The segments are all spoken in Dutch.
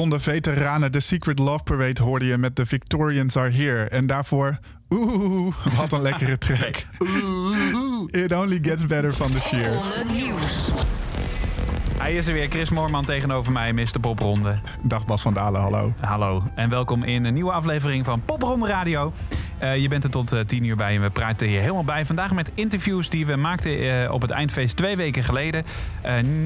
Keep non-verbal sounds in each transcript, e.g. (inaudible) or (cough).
Popronde veteranen The Secret Love Parade hoorde je met The Victorians Are Here. En daarvoor, oeh, wat een lekkere track. (laughs) It only gets better van The Sheer. nieuws. Hij is er weer, Chris Moorman tegenover mij, Mr. Popronde. Dag Bas van Dalen, hallo. Hallo en welkom in een nieuwe aflevering van Popronde Radio. Eh, je bent er tot eh, 10 uur bij en we praten hier helemaal bij. Vandaag met interviews die we maakten eh, op het eindfeest twee weken geleden.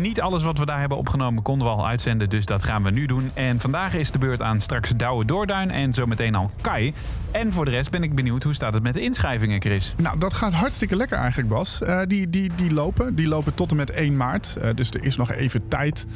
Niet alles wat we daar hebben opgenomen konden we al uitzenden, dus dat gaan we nu doen. En vandaag is de beurt aan straks Douwe Doorduin en zometeen al Kai. En voor de rest ben ik benieuwd, hoe staat het met de inschrijvingen, Chris? Nou, dat gaat hartstikke lekker eigenlijk, Bas. Die, die, die lopen. Die lopen tot en met 1 maart. Dus er is nog even tijd.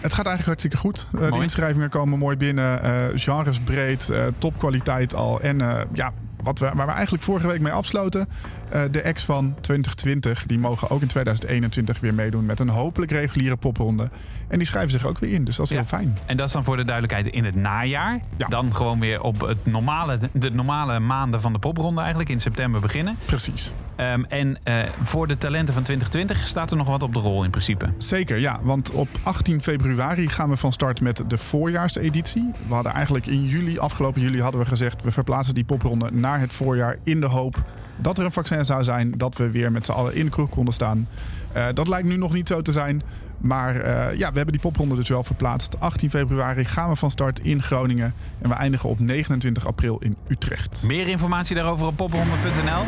Het gaat eigenlijk hartstikke goed. De inschrijvingen komen mooi binnen. eh genres breed, topkwaliteit al. En ja, wat we, waar we eigenlijk vorige week mee afsloten. eh, de ex van 2020. Die mogen ook in 2021 weer meedoen met een hopelijk reguliere popronde. En die schrijven zich ook weer in. Dus dat is Ja. heel fijn. En dat is dan voor de duidelijkheid in het najaar. Ja. Dan gewoon weer op het normale, de normale maanden van de popronde eigenlijk in september beginnen. Precies. Ehm, en eh, voor de talenten van 2020 staat er nog wat op de rol in principe. Zeker, ja. Want op 18 februari gaan we van start met de voorjaarseditie. We hadden eigenlijk in juli, afgelopen juli, hadden we gezegd... we verplaatsen die popronde naar het voorjaar in de hoop dat er een vaccin zou zijn. Dat we weer met z'n allen in de kroeg konden staan. Eh, dat lijkt nu nog niet zo te zijn. Maar eh, ja, we hebben die popronde dus wel verplaatst. 18 februari gaan we van start in Groningen. En we eindigen op 29 april in Utrecht. Meer informatie daarover op popronde.nl.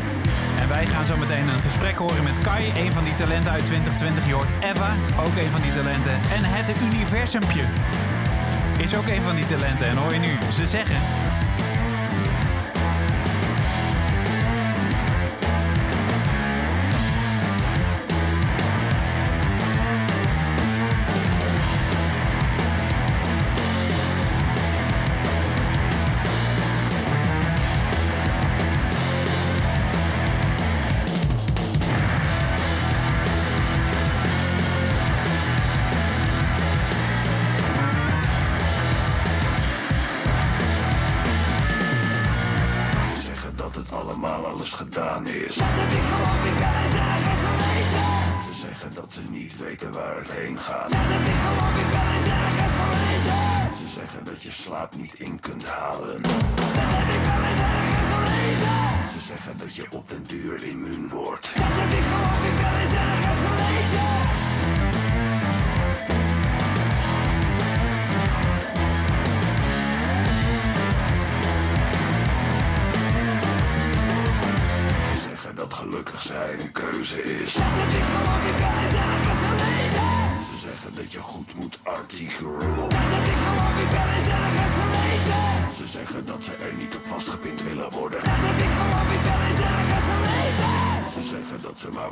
En wij gaan zo meteen een gesprek horen met Kai, een van die talenten uit 2020. Je hoort Eva, ook een van die talenten. En het universumpje is ook een van die talenten. En hoor je nu ze zeggen...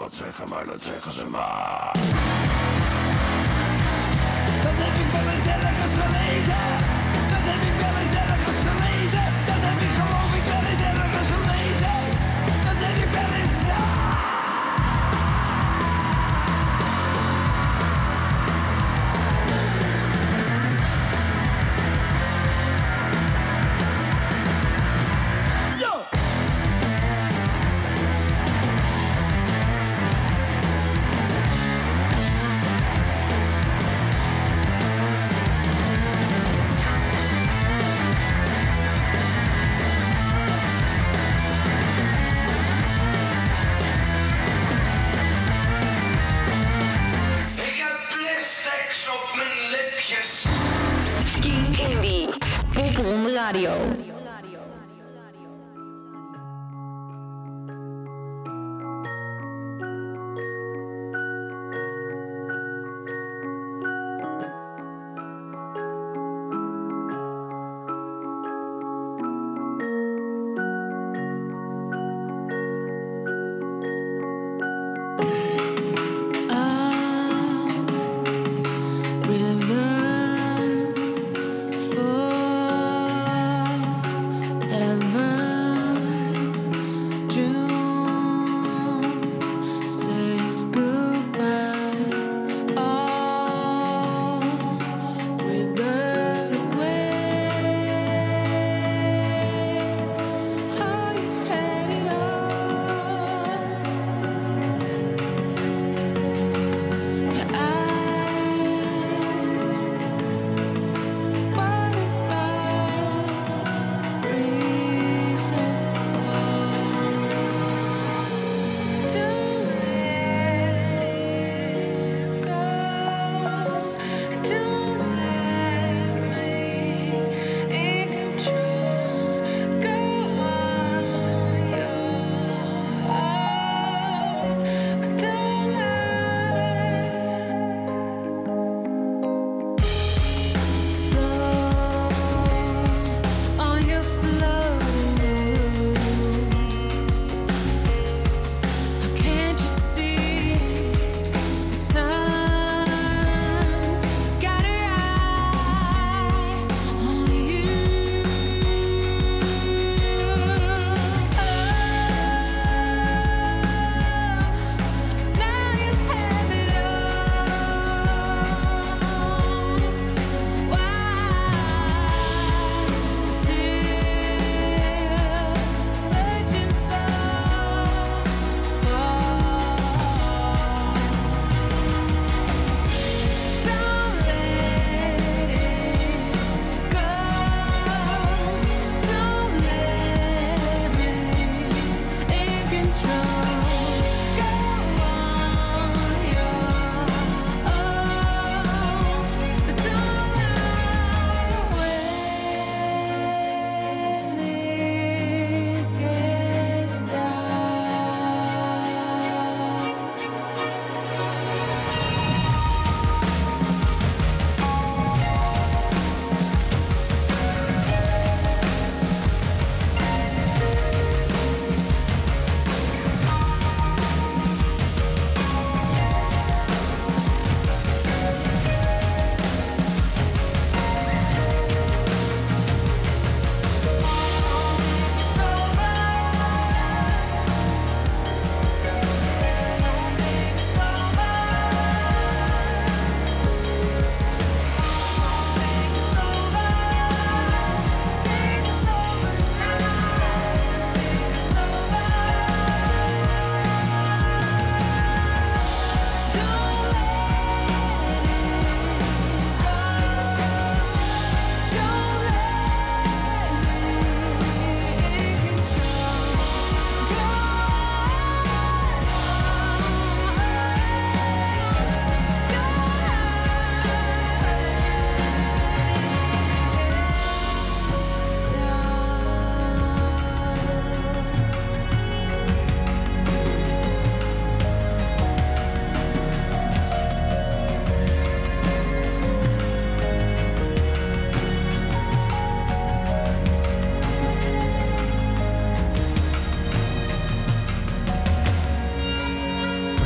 wat zeggen, maar dat zeggen ze maar. Dat heb ik wel eens ergens gelezen. Dat heb ik wel eens ergens gelezen.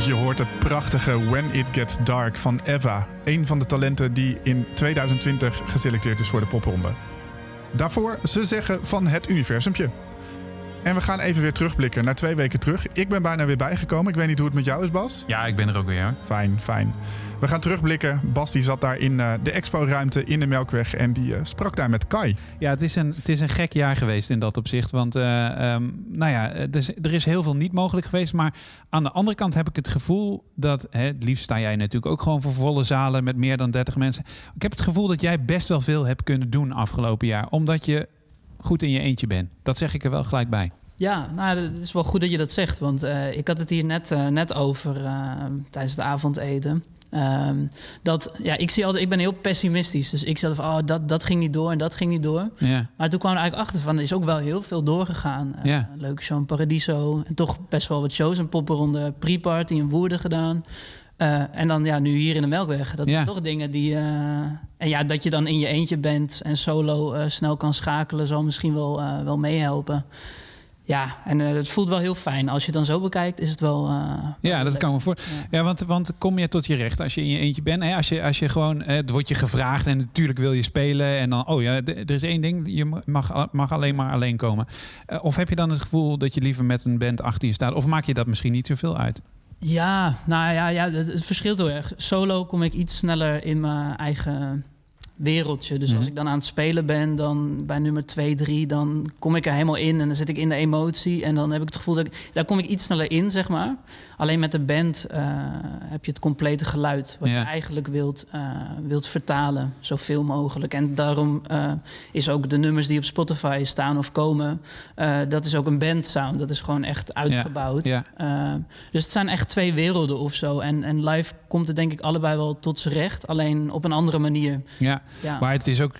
Je hoort het prachtige When It Gets Dark van Eva. Een van de talenten die in 2020 geselecteerd is voor de popronde. Daarvoor ze zeggen van het universumpje. En we gaan even weer terugblikken naar twee weken terug. Ik ben bijna weer bijgekomen. Ik weet niet hoe het met jou is, Bas. Ja, ik ben er ook weer. hoor. Fijn, fijn. We gaan terugblikken. Bas die zat daar in eh, de expo-ruimte in de Melkweg en die eh, sprak daar met Kai. Ja, het is, een, het is een gek jaar geweest in dat opzicht. Want eh, ehm, nou ja, er is, er is heel veel niet mogelijk geweest. Maar aan de andere kant heb ik het gevoel dat... Hè, het liefst sta jij natuurlijk ook gewoon voor volle zalen met meer dan 30 mensen. Ik heb het gevoel dat jij best wel veel hebt kunnen doen afgelopen jaar. Omdat je goed in je eentje bent. Dat zeg ik er wel gelijk bij. Ja, nou, het is wel goed dat je dat zegt. Want eh, ik had het hier net, eh, net over eh, tijdens het avondeten. Ehm, dat, ja, ik, zie altijd, ik ben heel pessimistisch. Dus ik van, oh, dat, dat ging niet door en dat ging niet door. Ja, Maar toen kwam er eigenlijk achter van, er is ook wel heel veel doorgegaan. Eh, Ja. Show in Paradiso. En toch best wel wat shows. Een popperonde pre-party in Woerden gedaan. Eh, en dan ja, nu hier in de Melkweg. Dat Ja. zijn toch dingen die... eh, en ja, dat je dan in je eentje bent en solo eh, snel kan schakelen... zal misschien wel, wel meehelpen. Ja, en het voelt wel heel fijn. Als je dan zo bekijkt, is het wel... ja dat kan me voor. Ja. Ja, want, want kom je tot je recht als je in je eentje bent? Hè? Als, je, als je gewoon, het wordt je gevraagd en natuurlijk wil je spelen. En dan, oh ja, er is één ding, je mag, mag alleen maar alleen komen. Of heb je dan het gevoel dat je liever met een band achter je staat? Of maak je dat misschien niet zoveel uit? Ja, nou ja, ja het, het verschilt heel erg. Solo kom ik iets sneller in mijn eigen wereldje. Dus als Mhm. ik dan aan het spelen ben, dan bij nummer 2, 3, dan kom ik er helemaal in en dan zit ik in de emotie. En dan heb ik het gevoel dat ik, daar kom ik iets sneller in, zeg maar. Alleen met de band eh, heb je het complete geluid. Wat Ja. je eigenlijk wilt, eh, wilt vertalen, zoveel mogelijk. En daarom eh, is ook de nummers die op Spotify staan of komen, dat is ook een bandsound. Dat is gewoon echt uitgebouwd. Ja, dus het zijn echt twee werelden of zo. En, en live komt het denk ik allebei wel tot z'n recht. Alleen op een andere manier. ja. Ja, Maar het is ook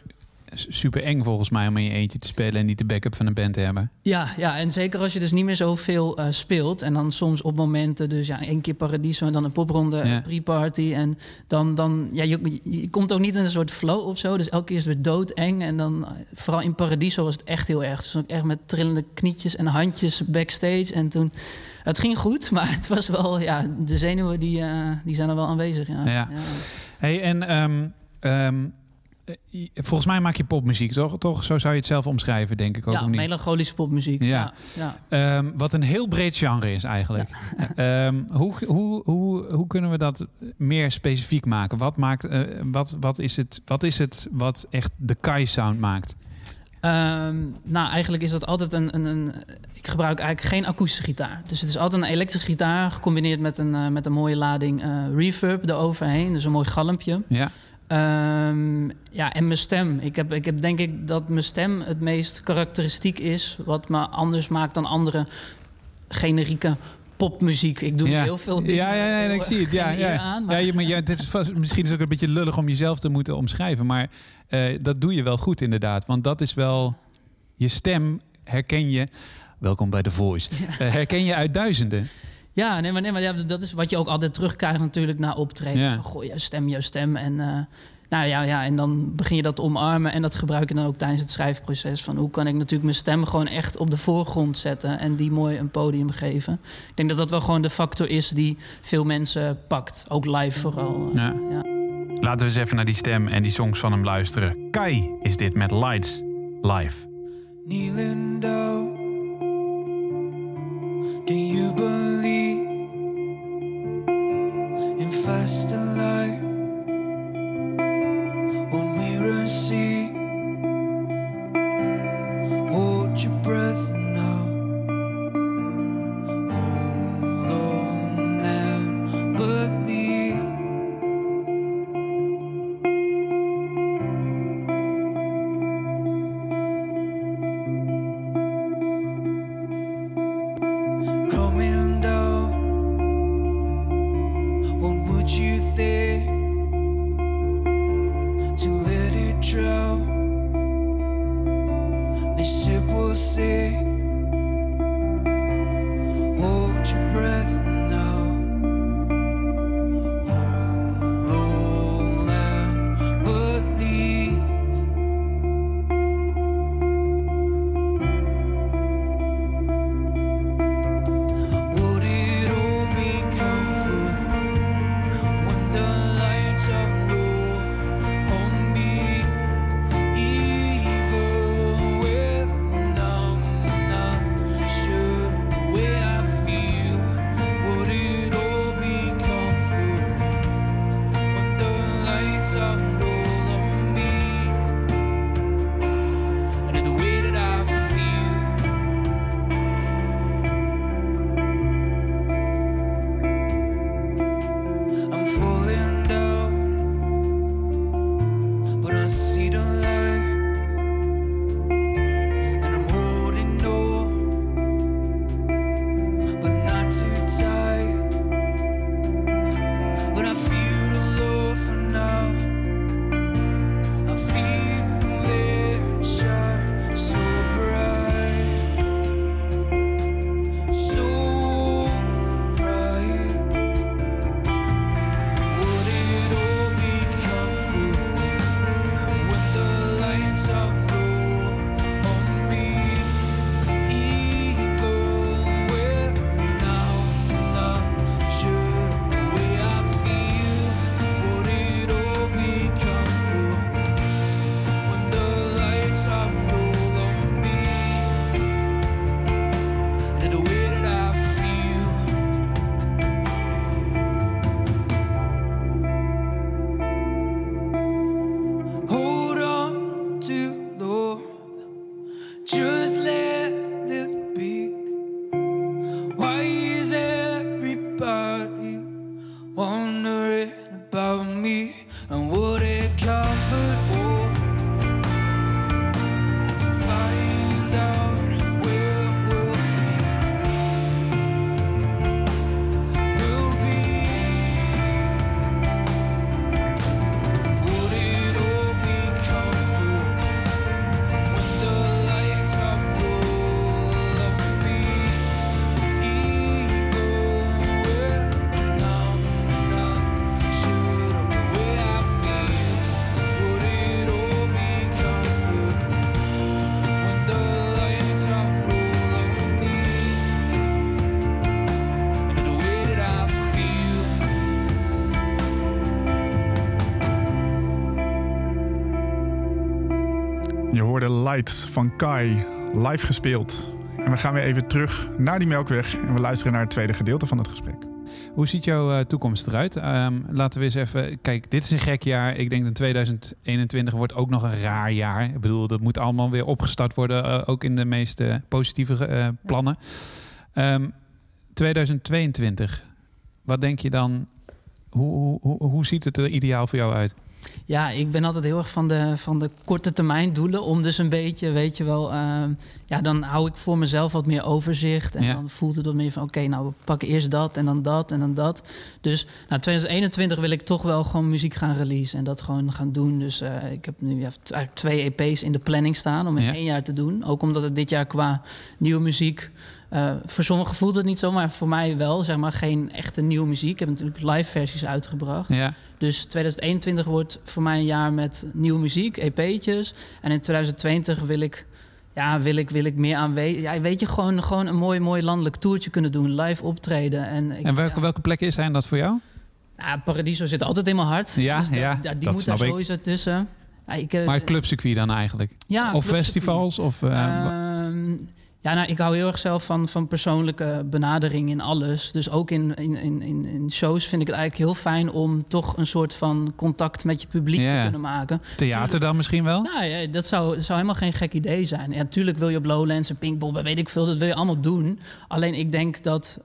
super eng volgens mij om in je eentje te spelen en niet de backup van een band te hebben. ja, ja, en zeker als je dus niet meer zoveel eh, speelt. En dan soms op momenten, dus ja, één keer Paradiso en dan een popronde, Ja. een pre-party. En dan, dan ja, je, je komt ook niet in een soort flow of zo. Dus elke keer is het weer doodeng. En dan, eh, vooral in Paradiso was het echt heel erg. Dus ook echt met trillende knietjes en handjes backstage. En toen, het ging goed, (laughs) maar het was wel, ja, de zenuwen die, eh, die zijn er wel aanwezig. Ja. Ja. Hey, en ehm, ehm, eh, volgens mij maak je popmuziek, toch? toch? Zo zou je het zelf omschrijven, denk ik ook. Ja, melancholische popmuziek. Ja. Ja. Ehm, wat een heel breed genre is eigenlijk. (laughs) Ehm, hoe, hoe, hoe, hoe kunnen we dat meer specifiek maken? Wat, maakt, eh, wat, wat, is, het, wat is het wat echt de Kai-sound maakt? Ehm, nou, eigenlijk is dat altijd een, een, een... Ik gebruik eigenlijk geen akoestische gitaar. Dus het is altijd een elektrische gitaar... gecombineerd met een, eh, met een mooie lading eh, reverb eroverheen. Dus een mooi galmpje. Ja, Ehm, ja, en mijn stem. Ik heb, ik heb denk ik dat mijn stem het meest karakteristiek is... wat me anders maakt dan andere generieke popmuziek. Ik doe ja. heel veel dingen. Ja, ja, ja, ik zie het. Ja, (laughs) ja. aan, ja, maar- ja, is vast, misschien is het ook een beetje lullig om jezelf te moeten omschrijven. Maar eh, dat doe je wel goed inderdaad. Want dat is wel... Je stem herken je... Welkom bij The Voice. Eh, herken je uit duizenden. Ja, nee, maar, nee, maar ja, dat is wat je ook altijd terugkrijgt natuurlijk na optreden. Ja. Van, goh, jouw stem, jouw stem. En, eh, nou ja, ja, en dan begin je dat te omarmen. En dat gebruik je dan ook tijdens het schrijfproces. Van hoe kan ik natuurlijk mijn stem gewoon echt op de voorgrond zetten. En die mooi een podium geven. Ik denk dat dat wel gewoon de factor is die veel mensen pakt. Ook live vooral. Ja. ja. Laten we eens even naar die stem en die songs van hem luisteren. Kai is dit met Lights live. kneeling down. Do you van Kai, live gespeeld. En we gaan weer even terug naar die Melkweg en we luisteren naar het tweede gedeelte van het gesprek. Hoe ziet jouw eh, toekomst eruit? Ehm, laten we eens even... Kijk, dit is een gek jaar. Ik denk dat 2021 wordt ook nog een raar jaar. Ik bedoel, dat moet allemaal weer opgestart worden. eh, ook in de meest eh, positieve eh, plannen. Ehm, 2022. Wat denk je dan... Hoe, hoe, hoe, hoe ziet het er ideaal voor jou uit? Ja, ik ben altijd heel erg van de, van de korte termijn doelen. Om dus een beetje, weet je wel... ehm, ja, dan hou ik voor mezelf wat meer overzicht. En Ja. dan voelt het wat meer van... Oké, nou, we pakken eerst dat en dan dat en dan dat. Dus nou, 2021 wil ik toch wel gewoon muziek gaan releasen. En dat gewoon gaan doen. Dus eh, ik heb nu ja, eigenlijk twee EP's in de planning staan... om in Ja. één jaar te doen. Ook omdat het dit jaar qua nieuwe muziek... eh, voor sommigen voelt het niet zo, maar voor mij wel. Zeg maar geen echte nieuwe muziek. Ik heb natuurlijk live versies uitgebracht. Ja, Dus 2021 wordt voor mij een jaar met nieuwe muziek, EP'tjes. En in 2020 wil ik, ja, wil ik, wil ik meer aanwezig... Ja, weet je, gewoon, gewoon een mooi, mooi landelijk toertje kunnen doen. Live optreden. En, ik, en welke, ja, welke plekken zijn dat voor jou? ja, Paradiso zit altijd in mijn hart. Ja, dus ja, da- die dat moet daar snap ik. sowieso tussen. Ja, ik, eh, Maar clubcircuit dan eigenlijk? ja, of festivals? Of, Ehm, ja, nou, ik hou heel erg zelf van, van persoonlijke benadering in alles. Dus ook in, in, in, in shows vind ik het eigenlijk heel fijn om toch een soort van contact met je publiek te kunnen maken. theater dan misschien wel? Nou ja, dat zou, dat zou helemaal geen gek idee zijn. Ja, natuurlijk wil je op Lowlands en Pinkpop, en weet ik veel, dat wil je allemaal doen. Alleen ik denk dat,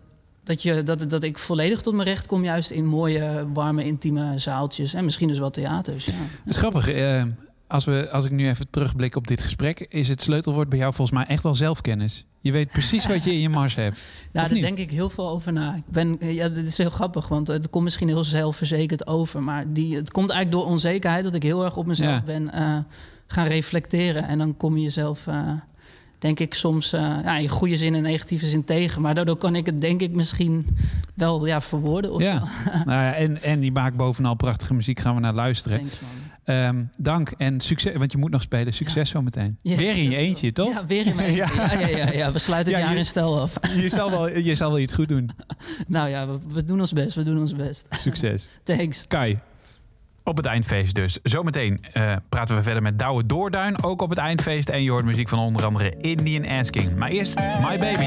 dat, je, dat, dat ik volledig tot mijn recht kom, juist in mooie, warme, intieme zaaltjes. En misschien dus wel theaters. Ja. Het is grappig. eh, als, we, als ik nu even terugblik op dit gesprek, is het sleutelwoord bij jou volgens mij echt wel zelfkennis. Je weet precies wat je in je (laughs) mars hebt. Nou, daar denk ik heel veel over na. Ik ben, ja, dit is heel grappig, want het komt misschien heel zelfverzekerd over. Maar die, het komt eigenlijk door onzekerheid dat ik heel erg op mezelf Ja. ben eh, gaan reflecteren. En dan kom je jezelf, eh, denk ik, soms eh, ja, in goede zin en negatieve zin tegen. Maar daardoor kan ik het, denk ik, misschien wel ja, verwoorden. Of Ja. zo. (laughs) nou ja, en, en die maakt bovenal prachtige muziek. Gaan we naar luisteren. Thanks, man. Ehm, dank en succes, want je moet nog spelen. Succes zo meteen. Yes, Weer in je eentje, toch? Ja, weer in mijn (laughs) Ja. ja. Ja, ja, ja, We sluiten het Ja, jaar je- in stijl af. (laughs) Je, zal wel, je zal wel iets goed doen. (laughs) nou ja, we, we doen ons best. We doen ons best. Succes. Thanks. Kai. Op het eindfeest dus. Zometeen eh, praten we verder met Douwe Doorduin, ook op het eindfeest. En je hoort muziek van onder andere Indian Asking. Maar eerst My Baby.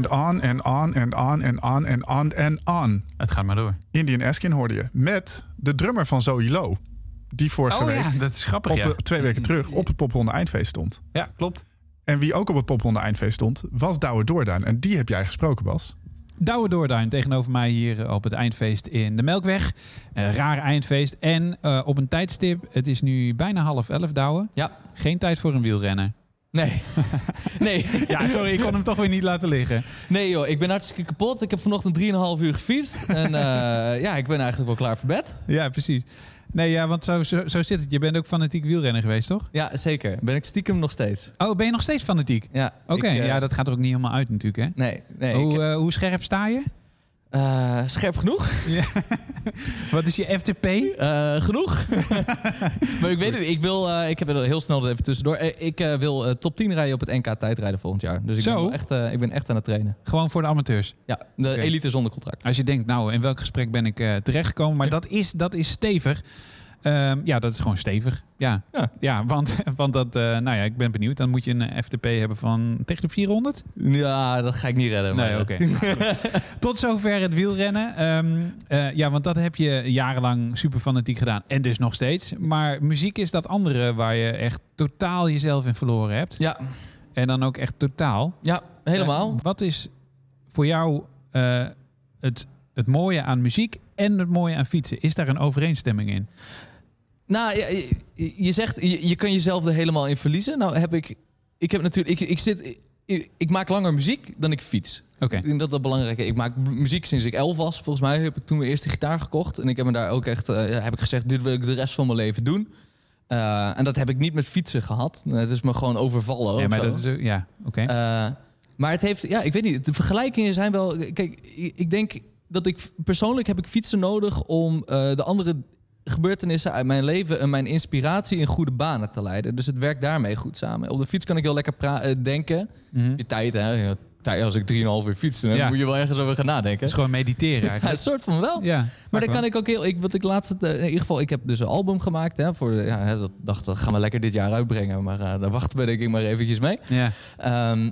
And on and on and on and on and on and on. Het gaat maar door. Indian Eskin hoorde je. Met de drummer van Zoe Low. Die vorige Oh week, ja, dat is grappig, op, ja. eh, twee weken terug, op het Popronde Eindfeest stond. Ja, klopt. En wie ook op het Popronde Eindfeest stond, was Douwe Doorduin. En die heb jij gesproken, Bas. Douwe Doorduin tegenover mij hier eh, op het eindfeest in de Melkweg. Een raar eindfeest. En eh, op een tijdstip, het is nu bijna half elf, Douwe. Ja. Geen tijd voor een wielrennen. Nee. (laughs) nee. Ja, sorry, ik kon hem toch weer niet laten liggen. Nee joh, ik ben hartstikke kapot. Ik heb vanochtend 3,5 uur gefietst. En eh, (laughs) ja, ik ben eigenlijk wel klaar voor bed. Ja, precies. Nee, ja, want zo, zo, zo zit het. Je bent ook fanatiek wielrenner geweest, toch? Ja, zeker. Ben ik stiekem nog steeds. Oh, ben je nog steeds fanatiek? Ja. Oké, eh, ja, dat gaat er ook niet helemaal uit natuurlijk, hè? Nee, nee. hoe, ik eh, hoe scherp sta je? Eh, scherp genoeg? (laughs) Wat is je FTP? Eh, genoeg. (laughs) maar ik weet het, ik wil, eh, ik heb er heel snel even tussendoor. Ik wil top 10 rijden op het NK tijdrijden volgend jaar. Dus ik, Zo? Ben echt, ik ben echt aan het trainen. Gewoon voor de amateurs. Ja, de elite zonder contract. Als je denkt, nou, in welk gesprek ben ik terechtgekomen? Maar dat is, dat is stevig. Ehm, ja, dat is gewoon stevig. Ja, Ja. ja. want, (laughs) want dat, eh, nou ja, ik ben benieuwd. Dan moet je een FTP hebben van tegen de 400? Ja, dat ga ik niet redden. Nee, oké. (laughs) (laughs) Tot zover het wielrennen. Ehm, eh, ja, want dat heb je jarenlang super fanatiek gedaan. En dus nog steeds. Maar muziek is dat andere waar je echt totaal jezelf in verloren hebt. ja, En dan ook echt totaal. ja, helemaal. Eh, wat is voor jou het, het mooie aan muziek en het mooie aan fietsen? Is daar een overeenstemming in? Nou, je, je zegt, je, je kan jezelf er helemaal in verliezen. Nou heb ik, ik heb natuurlijk, ik, ik zit, ik, ik maak langer muziek dan ik fiets. Oké. Ik denk dat dat belangrijk is. Ik maak muziek sinds ik elf was. Volgens mij heb ik toen mijn eerste gitaar gekocht. En ik heb me daar ook echt, ja, heb ik gezegd, dit wil ik de rest van mijn leven doen. Eh, en dat heb ik niet met fietsen gehad. Het is me gewoon overvallen. Ja, maar zo. dat is ja, oké. Eh, Maar het heeft, ja, ik weet niet. De vergelijkingen zijn wel. Kijk, ik ik denk dat ik persoonlijk heb ik fietsen nodig om de andere gebeurtenissen uit mijn leven en mijn inspiratie in goede banen te leiden. Dus het werkt daarmee goed samen. Op de fiets kan ik heel lekker pra- eh, denken. Mhm. Je tijd, hè? Als ik 3,5 uur fiets, dan Ja. moet je wel ergens over gaan nadenken. Het is gewoon mediteren (laughs) Ja, een soort van wel. Ja, Maar dan kan ik ook heel. Ik, wat ik laatst, eh, in ieder geval, ik heb dus een album gemaakt. Hè, voor ja, dat dacht dat gaan we lekker dit jaar uitbrengen. Maar eh, daar wachten we denk ik maar eventjes mee. Ja. Ehm,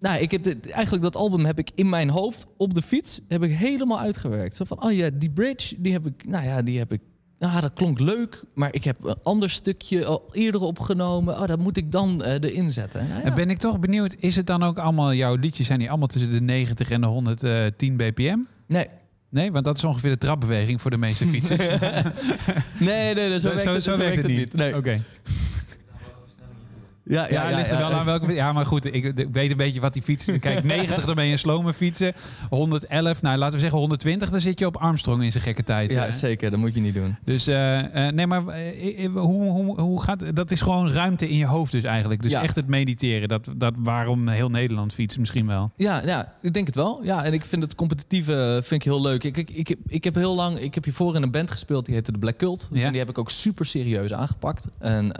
nou, ik heb dit, eigenlijk dat album heb ik in mijn hoofd op de fiets heb ik helemaal uitgewerkt. Zo van, oh ja, die bridge, die heb ik, nou ja, die heb ik. Ah, dat klonk leuk, maar ik heb een ander stukje al eerder opgenomen. Oh, dat moet ik dan eh, erin zetten. Nou, ja. En Ben ik toch benieuwd, is het dan ook allemaal, jouw liedjes zijn die allemaal tussen de 90 en de 110 bpm? Nee, Nee, want dat is ongeveer de trapbeweging voor de meeste (laughs) fietsers. nee, nee, nee, zo, werkt het, zo werkt het niet. Nee. Oké. Ja, Ja, ligt er wel aan welke. Ja, maar goed, ik, ik weet een beetje wat die fiets. Kijk, (laughs) 90 dan ben je een slome fietsen. 111, nou laten we zeggen 120, dan zit je op Armstrong in zijn gekke tijd. Ja, hè? zeker. Dat moet je niet doen. Dus eh, eh, nee, maar eh, hoe, hoe, hoe gaat dat? Is gewoon ruimte in je hoofd, dus eigenlijk. Dus Ja. echt het mediteren. Dat, dat waarom heel Nederland fietst misschien wel. Ja, ja, ik denk het wel. Ja, en ik vind het competitieve vind ik heel leuk. Ik, ik, ik, heb, ik heb heel lang, ik heb hiervoor in een band gespeeld die heette de Black Cult. Ja. En die heb ik ook super serieus aangepakt. En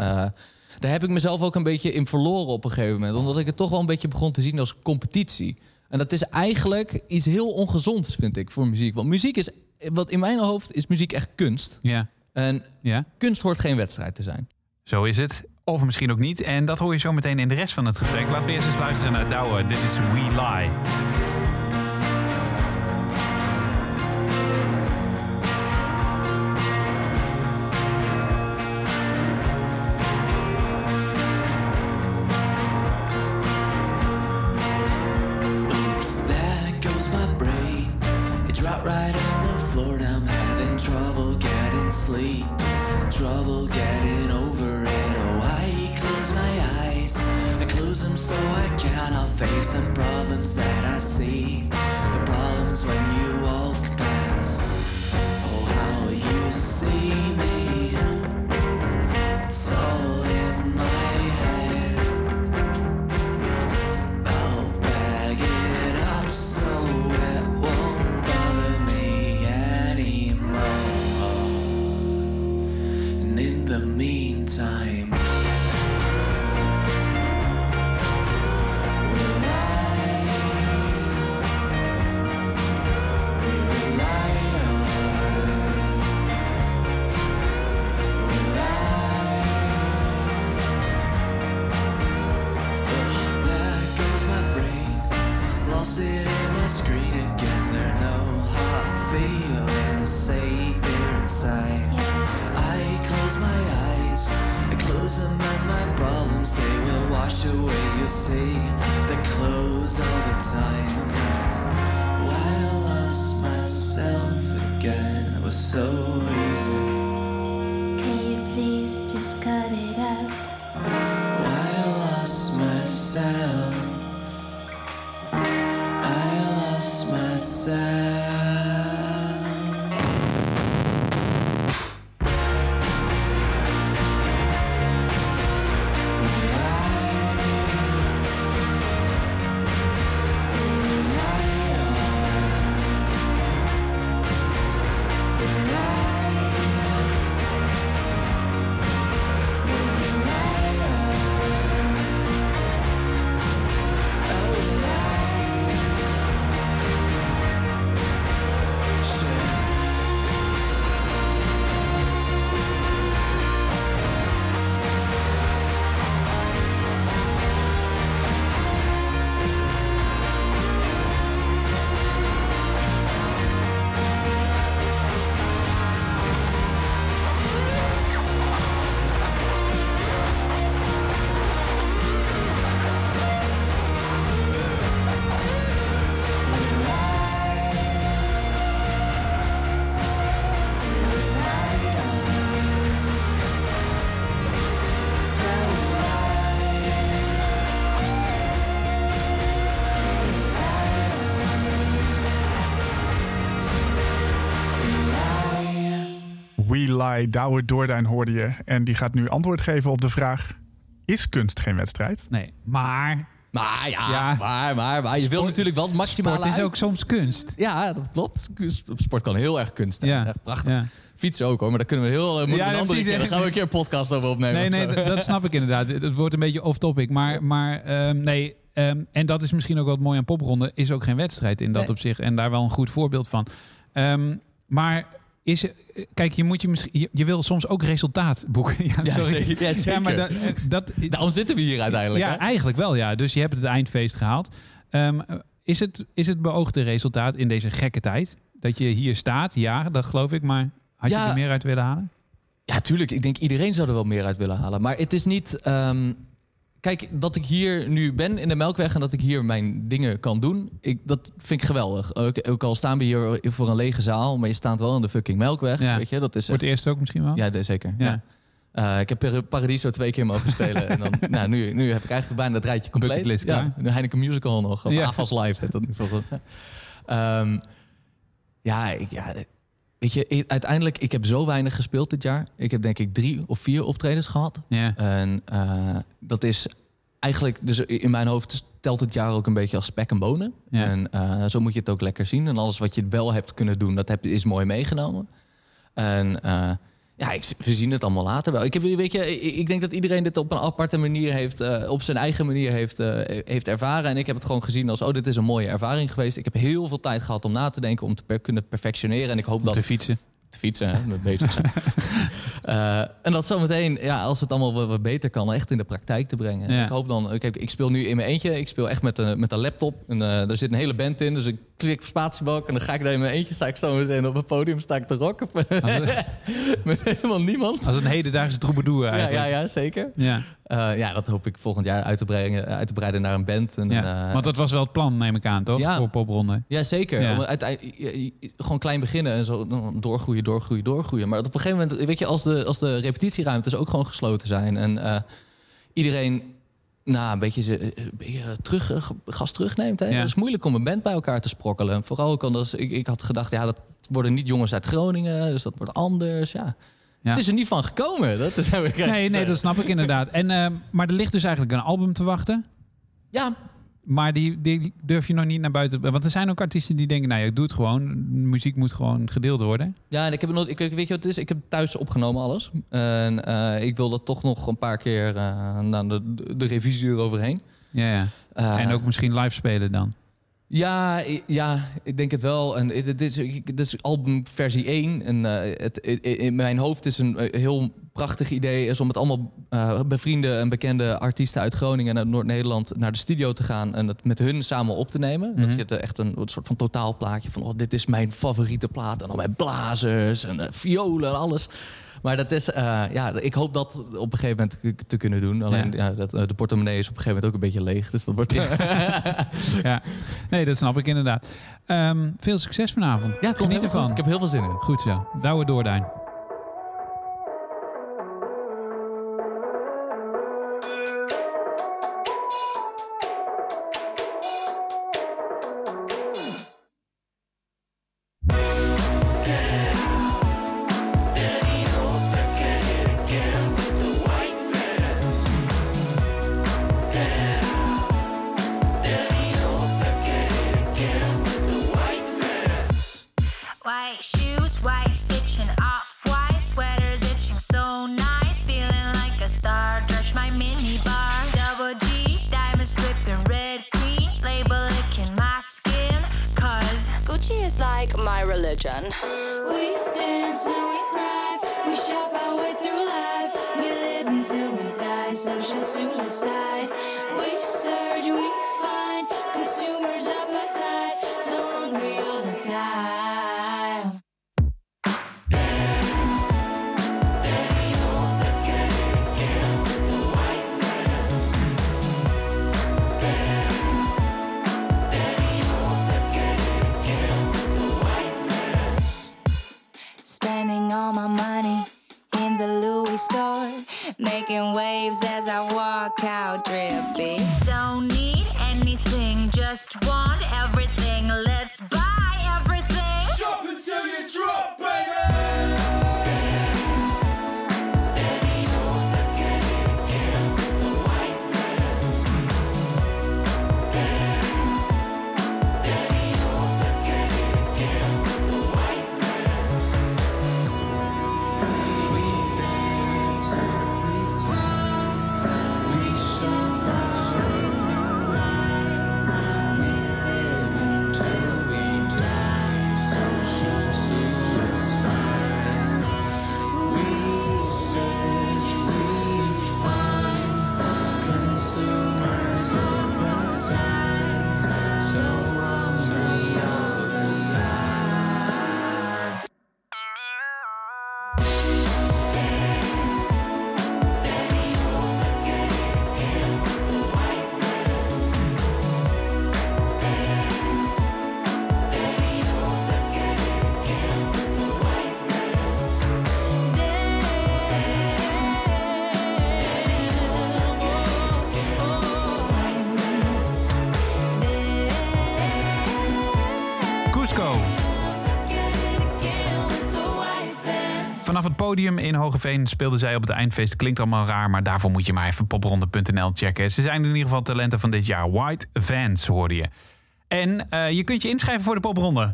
daar heb ik mezelf ook een beetje in verloren op een gegeven moment. Omdat ik het toch wel een beetje begon te zien als competitie. En dat is eigenlijk iets heel ongezonds, vind ik, voor muziek. Want muziek is, wat in mijn hoofd is muziek echt kunst. Ja, En ja. kunst hoort geen wedstrijd te zijn. Zo is het. Of misschien ook niet. En dat hoor je zo meteen in de rest van het gesprek. Laten we eerst eens luisteren naar Douwe. Dit is We Lie. I cannot face the problems that I see. The problems when you walk Lie, Douwe Doordijn hoorde je. En die gaat nu antwoord geven op de vraag... Is kunst geen wedstrijd? Nee, maar Maar ja, Ja. Maar, maar, maar je wil Sport- natuurlijk wel het maximale Sport is uit. ook soms kunst. Ja, dat klopt. Sport kan heel erg kunst zijn. Ja. Echt prachtig. Ja. Fietsen ook hoor, maar daar kunnen we heel eh, moeten Ja, we een andere keer. Dan gaan we een keer een podcast over opnemen. Nee, nee, dat snap ik inderdaad. Het wordt een beetje off-topic. Maar, maar ehm, nee, ehm, en dat is misschien ook wat mooi aan popronde, is ook geen wedstrijd in dat Nee. opzicht. En daar wel een goed voorbeeld van. Ehm, maar is, er- kijk, je, moet je, misschien, je, je wil soms ook resultaat boeken. (laughs) Ja, Ja, sorry. zeker. Ja, zeker. maar dat, eh, dat, Daarom zitten we hier uiteindelijk. ja, hè? eigenlijk wel, ja. Dus je hebt het eindfeest gehaald. Ehm, is, het, is het beoogde resultaat in deze gekke tijd? Dat je hier staat, ja, dat geloof ik. Maar had je er meer uit willen halen? Ja, tuurlijk. Ik denk iedereen zou er wel meer uit willen halen. Maar het is niet... ehm, kijk, dat ik hier nu ben in de Melkweg en dat ik hier mijn dingen kan doen, ik, dat vind ik geweldig. Ook, ook al staan we hier voor een lege zaal, maar je staat wel in de fucking Melkweg. Ja. Weet je, dat is Voor het eerst ook misschien wel? Ja, zeker. Ja. Ja. Eh, ik heb Par- Paradiso twee keer mogen spelen. en dan, (laughs) nou, nu, nu heb ik eigenlijk bijna het rijtje compleet. Bucketlist ja, de Heineken Musical nog. Of Ja. AFAS Live. dat nu volgens. (laughs) Ehm, ja, ik, ja, weet je, uiteindelijk, ik heb zo weinig gespeeld dit jaar. Ik heb denk ik drie of vier optredens gehad. Ja. En eh, dat is eigenlijk, dus in mijn hoofd telt het jaar ook een beetje als spek en bonen. Ja. En eh, zo moet je het ook lekker zien. En alles wat je wel hebt kunnen doen, dat heb, is mooi meegenomen. En eh, ja, ik, we zien het allemaal later wel. Ik, heb, weet je, ik, denk dat iedereen dit op een aparte manier heeft, eh, op zijn eigen manier heeft, eh, heeft ervaren. En ik heb het gewoon gezien als, oh, dit is een mooie ervaring geweest. Ik heb heel veel tijd gehad om na te denken, om te per- kunnen perfectioneren. En ik hoop dat Te fietsen. te fietsen, hè, met bezig zijn. (laughs) Eh, en dat zometeen, ja, als het allemaal wat, beter kan, echt in de praktijk te brengen. Ja. Ik hoop dan, kijk, ik speel nu in mijn eentje. Ik speel echt met een, met een laptop. En eh er zit een hele band in, dus ik klik op spatiebalk en dan ga ik daar in mijn eentje. Sta ik zo meteen op het podium, sta ik te rocken. (laughs) met helemaal niemand. Als een hedendaagse troubadour Ja, eigenlijk. ja, ja, zeker. Ja, Eh, ja, dat hoop ik volgend jaar uit te breiden, uit te breiden naar een band. En, ja. eh, Want dat was wel het plan, neem ik aan, toch? Ja. Voor popronde. Ja, zeker. Ja. Om gewoon klein beginnen en zo doorgroeien, doorgroeien, doorgroeien. Maar op een gegeven moment, weet je, als de, als de repetitieruimtes ook gewoon gesloten zijn en eh, iedereen nou, een beetje, ze- een beetje terug, eh, gas terugneemt. Hè? Ja. Het is moeilijk om een band bij elkaar te sprokkelen. En vooral ook omdat ik, ik had gedacht, ja, dat worden niet jongens uit Groningen, dus dat wordt anders. Ja. Ja. Het is er niet van gekomen. Dat is, heb ik Nee, nee, dat snap ik inderdaad. En, eh, maar er ligt dus eigenlijk een album te wachten. Ja, Maar die, die durf je nog niet naar buiten. Want er zijn ook artiesten die denken, nou ja, ik doe het gewoon. Muziek moet gewoon gedeeld worden. Ja, en ik heb nooit. Ik, weet je wat het is? Ik heb thuis opgenomen alles. En eh, ik wil dat toch nog een paar keer uh, nou, de, de, de revisie eroverheen. Ja, ja. Eh, en ook misschien live spelen dan. Ja, ja, ik denk het wel. En dit is, dit is album versie 1. En eh, het, in mijn hoofd is een eh, heel prachtig idee... is om met allemaal eh, bevriende en bekende artiesten uit Groningen... en uit Noord-Nederland naar de studio te gaan... en het met hun samen op te nemen. Dat Mhm. je het echt een, een soort van totaalplaatje van... Oh, dit is mijn favoriete plaat. En dan met blazers en violen en alles. Maar dat is, eh, ja, ik hoop dat op een gegeven moment te kunnen doen. Alleen ja. dat, eh, de portemonnee is op een gegeven moment ook een beetje leeg. Dus dat wordt... ja. (laughs) Nee, dat snap ik inderdaad. Ehm, veel succes vanavond. Ja, komt Geniet ervan. Ik heb heel veel zin in. Goed zo. Douwe door, vanaf het podium in Hogeveen speelden zij op het eindfeest. Klinkt allemaal raar, maar daarvoor moet je maar even popronde.nl checken. Ze zijn in ieder geval talenten van dit jaar. White Vans hoorde je. En eh, je kunt je inschrijven voor de popronde.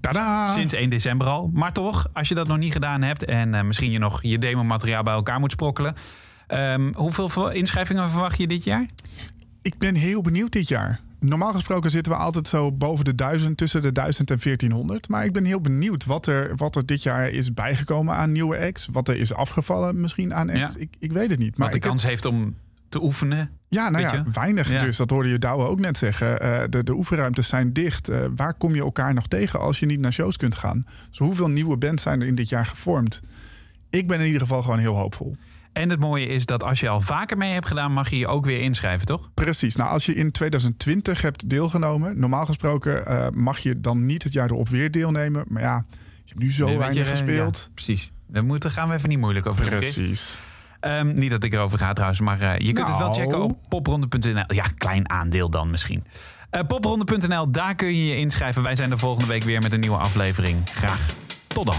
Tada! Sinds 1 december al. Maar toch, als je dat nog niet gedaan hebt... en eh, misschien je nog je demo-materiaal bij elkaar moet sprokkelen... ehm, hoeveel inschrijvingen verwacht je dit jaar? Ik ben heel benieuwd dit jaar. Normaal gesproken zitten we altijd zo boven de 1000, tussen de 1000 en 1400. Maar ik ben heel benieuwd wat er, wat er dit jaar is bijgekomen aan nieuwe acts. Wat er is afgevallen misschien aan acts. Ja. Ik, ik weet het niet. Maar Wat de heb- kans heeft om te oefenen. Ja, nou ja, weinig Ja. dus. Dat hoorde je Douwe ook net zeggen. Eh, de, de oefenruimtes zijn dicht. Eh, waar kom je elkaar nog tegen als je niet naar shows kunt gaan? Dus hoeveel nieuwe bands zijn er in dit jaar gevormd? Ik ben in ieder geval gewoon heel hoopvol. En het mooie is dat als je al vaker mee hebt gedaan... mag je je ook weer inschrijven, toch? Precies. Nou, als je in 2020 hebt deelgenomen, normaal gesproken eh, mag je dan niet het jaar erop weer deelnemen. Maar ja, je hebt nu zo Nee, weinig je, eh, gespeeld. ja, precies. Daar moeten, gaan we even niet moeilijk over. Precies. Ehm, niet dat ik erover ga trouwens, maar eh, je kunt het wel Nou. checken op popronde.nl. Ja, klein aandeel dan misschien. Popronde.nl, daar kun je je inschrijven. Wij zijn de volgende week weer met een nieuwe aflevering. Graag tot dan.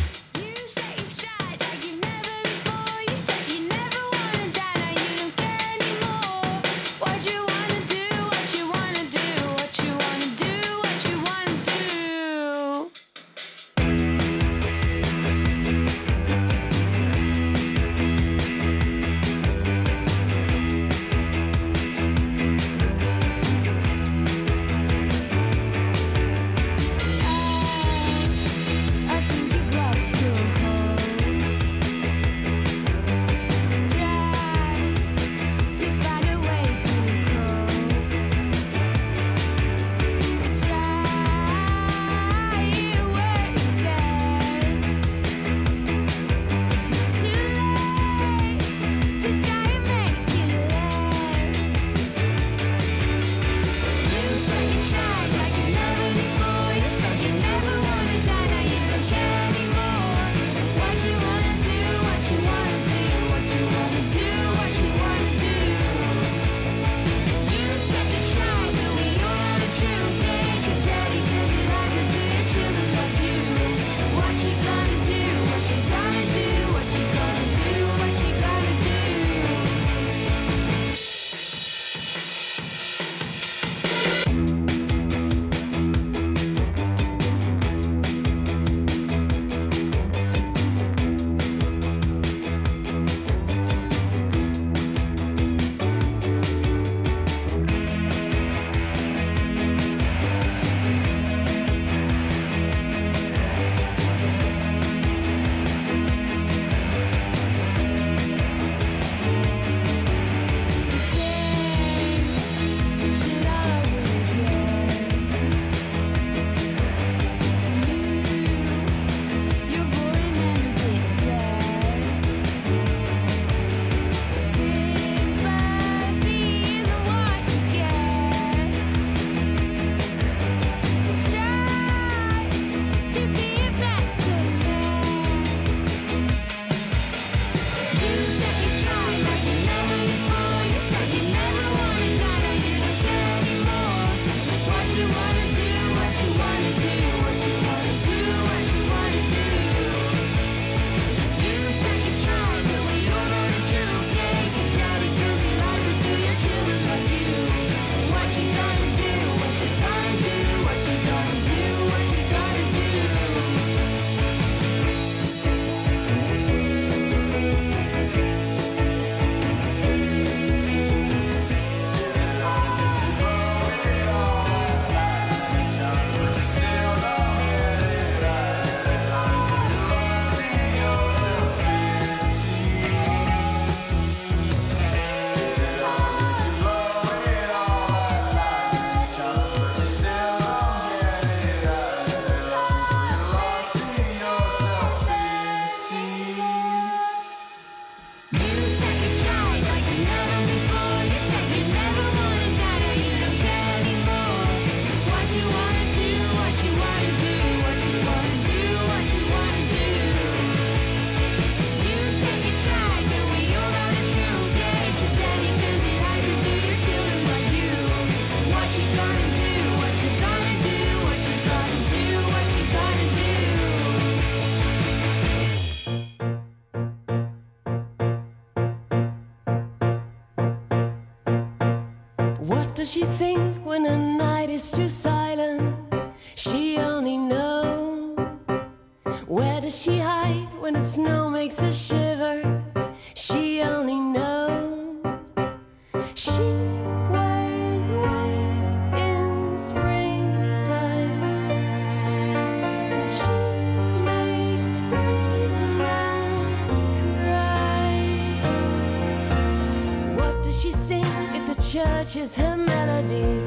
touches her melody.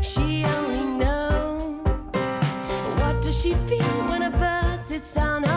She only knows what does she feel when a bird sits down.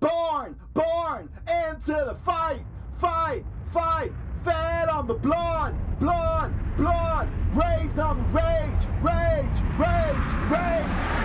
born, born, born into the fight, fight, fight. Fed on the blood, blood, blood. Raised on rage, rage, rage, rage.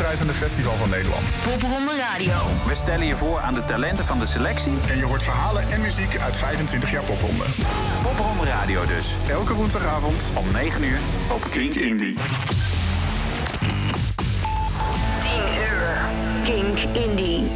Grootste rondreizende festival van Nederland. Popronde Radio. We stellen je voor aan de talenten van de selectie. En je hoort verhalen en muziek uit 25 jaar popronde. Popronde Radio dus. Elke woensdagavond Om 9 uur op Kink Indie. 10 uur. Kink Indie.